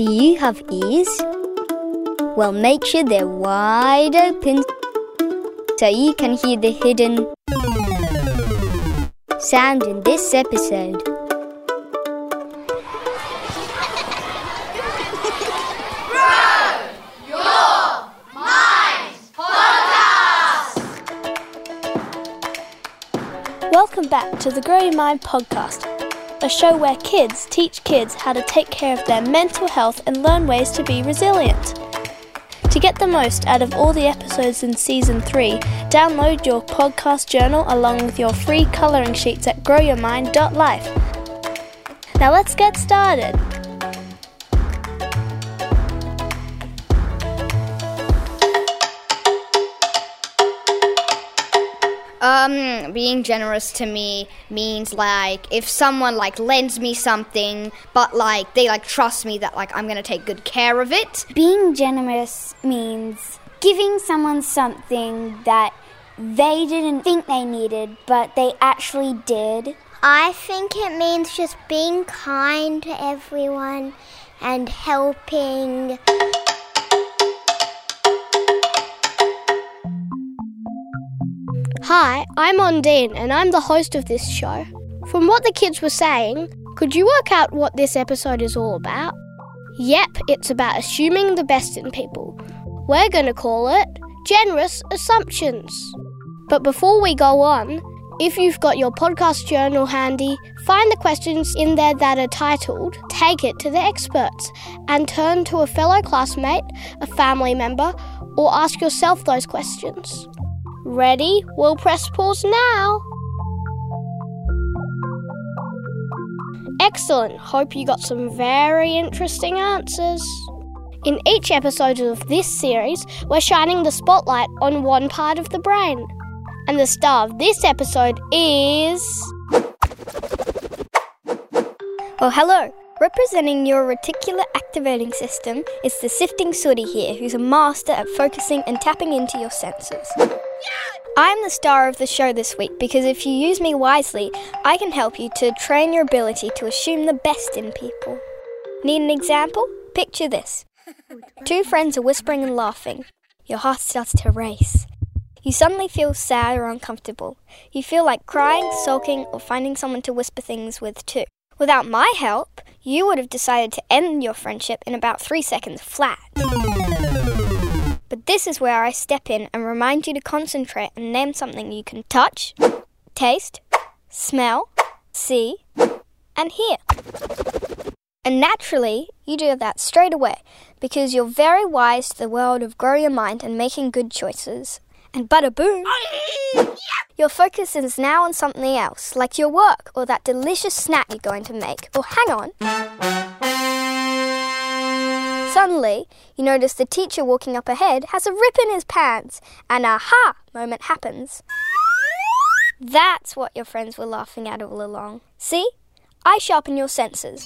Do you have ears? Well, make sure they're wide open so you can hear the hidden sound in this episode. Welcome back to the Grow Your Mind podcast, a show where kids teach kids how to take care of their mental health and learn ways to be resilient. To get the most out of all the episodes in season 3, download your podcast journal along with your free colouring sheets at growyourmind.life. Now let's get started. Um, being generous to me means like if someone like lends me something, but like they like trust me that like I'm gonna take good care of it. Being generous means giving someone something that they didn't think they needed, but they actually did. I think it means just being kind to everyone and helping. Hi, I'm Ondine and I'm the host of this show. From what the kids were saying, could you work out what this episode is all about? Yep, it's about assuming the best in people. We're going to call it Generous Assumptions. But before we go on, if you've got your podcast journal handy, find the questions in there that are titled Take It to the Experts and turn to a fellow classmate, a family member, or ask yourself those questions. Ready? We'll press pause now. Excellent. Hope you got some very interesting answers. In each episode of this series, we're shining the spotlight on one part of the brain. And the star of this episode is. Well, hello. Representing your reticular activating system is the sifting sooty here, who's a master at focusing and tapping into your senses. I'm the star of the show this week because if you use me wisely, I can help you to train your ability to assume the best in people. Need an example? Picture this. Two friends are whispering and laughing. Your heart starts to race. You suddenly feel sad or uncomfortable. You feel like crying, sulking, or finding someone to whisper things with too. Without my help, you would have decided to end your friendship in about three seconds flat. But this is where I step in and remind you to concentrate and name something you can touch, taste, smell, see, and hear. And naturally, you do that straight away because you're very wise to the world of grow your mind and making good choices. And bada boom! Your focus is now on something else, like your work or that delicious snack you're going to make. Or hang on. Suddenly, you notice the teacher walking up ahead has a rip in his pants. An aha moment happens. That's what your friends were laughing at all along. See? I sharpen your senses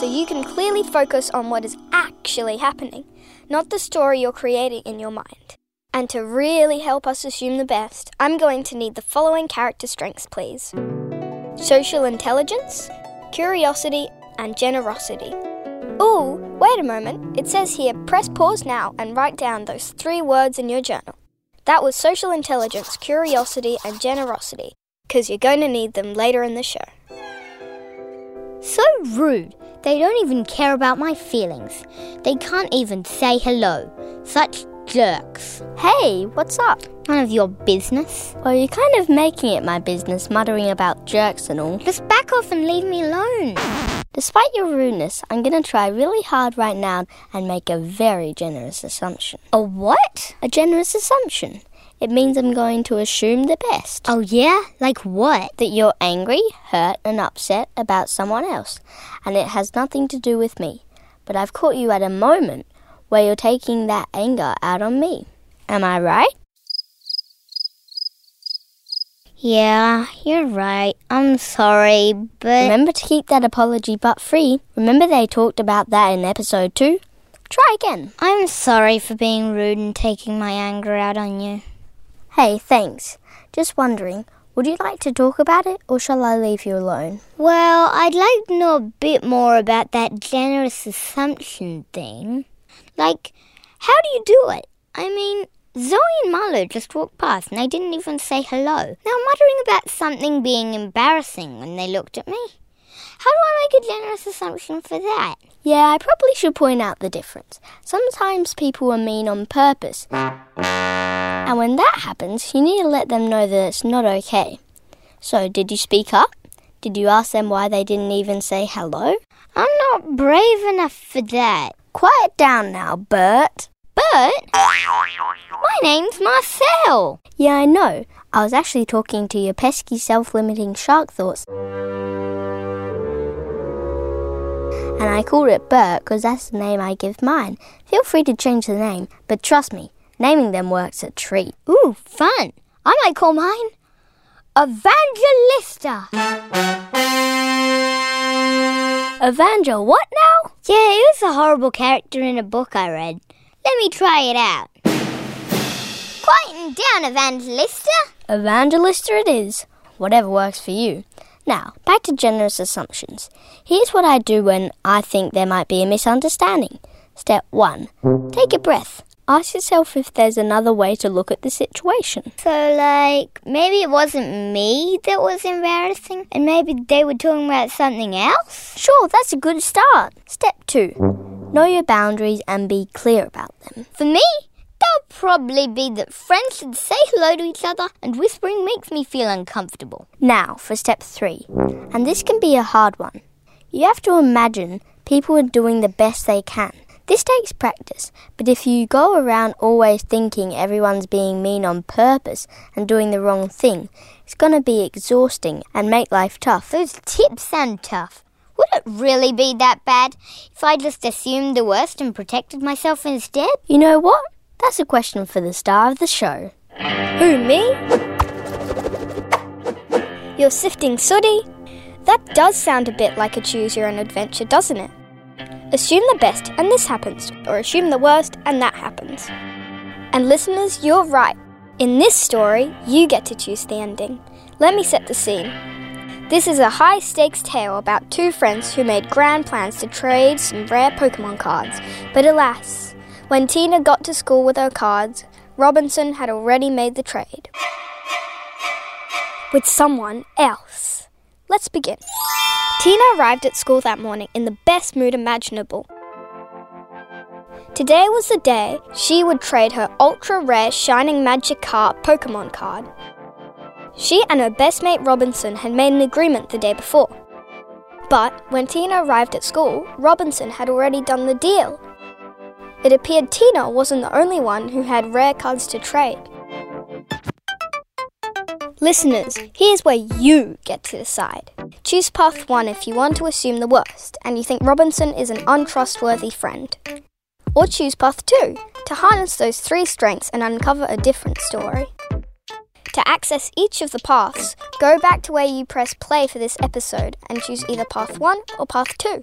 so you can clearly focus on what is actually happening, not the story you're creating in your mind. And to really help us assume the best, I'm going to need the following character strengths, please social intelligence, curiosity, and generosity. Ooh, wait a moment. It says here press pause now and write down those three words in your journal. That was social intelligence, curiosity, and generosity, because you're going to need them later in the show. So rude. They don't even care about my feelings. They can't even say hello. Such jerks. Hey, what's up? None of your business. Well, you're kind of making it my business, muttering about jerks and all. Just back off and leave me alone. Despite your rudeness, I'm going to try really hard right now and make a very generous assumption. A what? A generous assumption. It means I'm going to assume the best. Oh, yeah? Like what? That you're angry, hurt, and upset about someone else, and it has nothing to do with me. But I've caught you at a moment where you're taking that anger out on me. Am I right? Yeah, you're right. I'm sorry, but. Remember to keep that apology butt free. Remember they talked about that in episode 2? Try again. I'm sorry for being rude and taking my anger out on you. Hey, thanks. Just wondering, Would you like to talk about it, or shall I leave you alone? Well, I'd like to know a bit more about that generous assumption thing. Like, how do you do it? I mean, Zoe and Marlo just walked past and they didn't even say hello. Now I'm about something being embarrassing when they looked at me. How do I make a generous assumption for that? Yeah, I probably should point out the difference. Sometimes people are mean on purpose. And when that happens, you need to let them know that it's not okay. So, did you speak up? Did you ask them why they didn't even say hello? I'm not brave enough for that. Quiet down now, Bert. Bert? My name's Marcel. Yeah, I know. I was actually talking to your pesky self limiting shark thoughts. And I called it Bert because that's the name I give mine. Feel free to change the name, but trust me, naming them works a treat. Ooh, fun. I might call mine Evangelista. Evangel, what now? Yeah, he was a horrible character in a book I read. Let me try it out. Quieten down, Evangelista. Evangelista it is. Whatever works for you. Now, back to generous assumptions. Here's what I do when I think there might be a misunderstanding. Step 1. Take a breath. Ask yourself if there's another way to look at the situation. So, like, maybe it wasn't me that was embarrassing, and maybe they were talking about something else? Sure, that's a good start. Step 2. Know your boundaries and be clear about them. For me, that'll probably be that friends should say hello to each other, and whispering makes me feel uncomfortable. Now, for step 3. And this can be a hard one. You have to imagine people are doing the best they can. This takes practice, but if you go around always thinking everyone's being mean on purpose and doing the wrong thing, it's going to be exhausting and make life tough. Those tips sound tough. It really be that bad if I just assumed the worst and protected myself instead? You know what? That's a question for the star of the show. Who, me? You're sifting sooty? That does sound a bit like a choose your own adventure, doesn't it? Assume the best and this happens, or assume the worst and that happens. And listeners, you're right. In this story, you get to choose the ending. Let me set the scene. This is a high stakes tale about two friends who made grand plans to trade some rare Pokemon cards. But alas, when Tina got to school with her cards, Robinson had already made the trade. With someone else. Let's begin. Tina arrived at school that morning in the best mood imaginable. Today was the day she would trade her ultra rare Shining Magic Magikarp Pokemon card. She and her best mate Robinson had made an agreement the day before. But when Tina arrived at school, Robinson had already done the deal. It appeared Tina wasn't the only one who had rare cards to trade. Listeners, here's where you get to decide. Choose path 1 if you want to assume the worst and you think Robinson is an untrustworthy friend. Or choose path 2 to harness those three strengths and uncover a different story. To access each of the paths, go back to where you press play for this episode and choose either path 1 or path 2.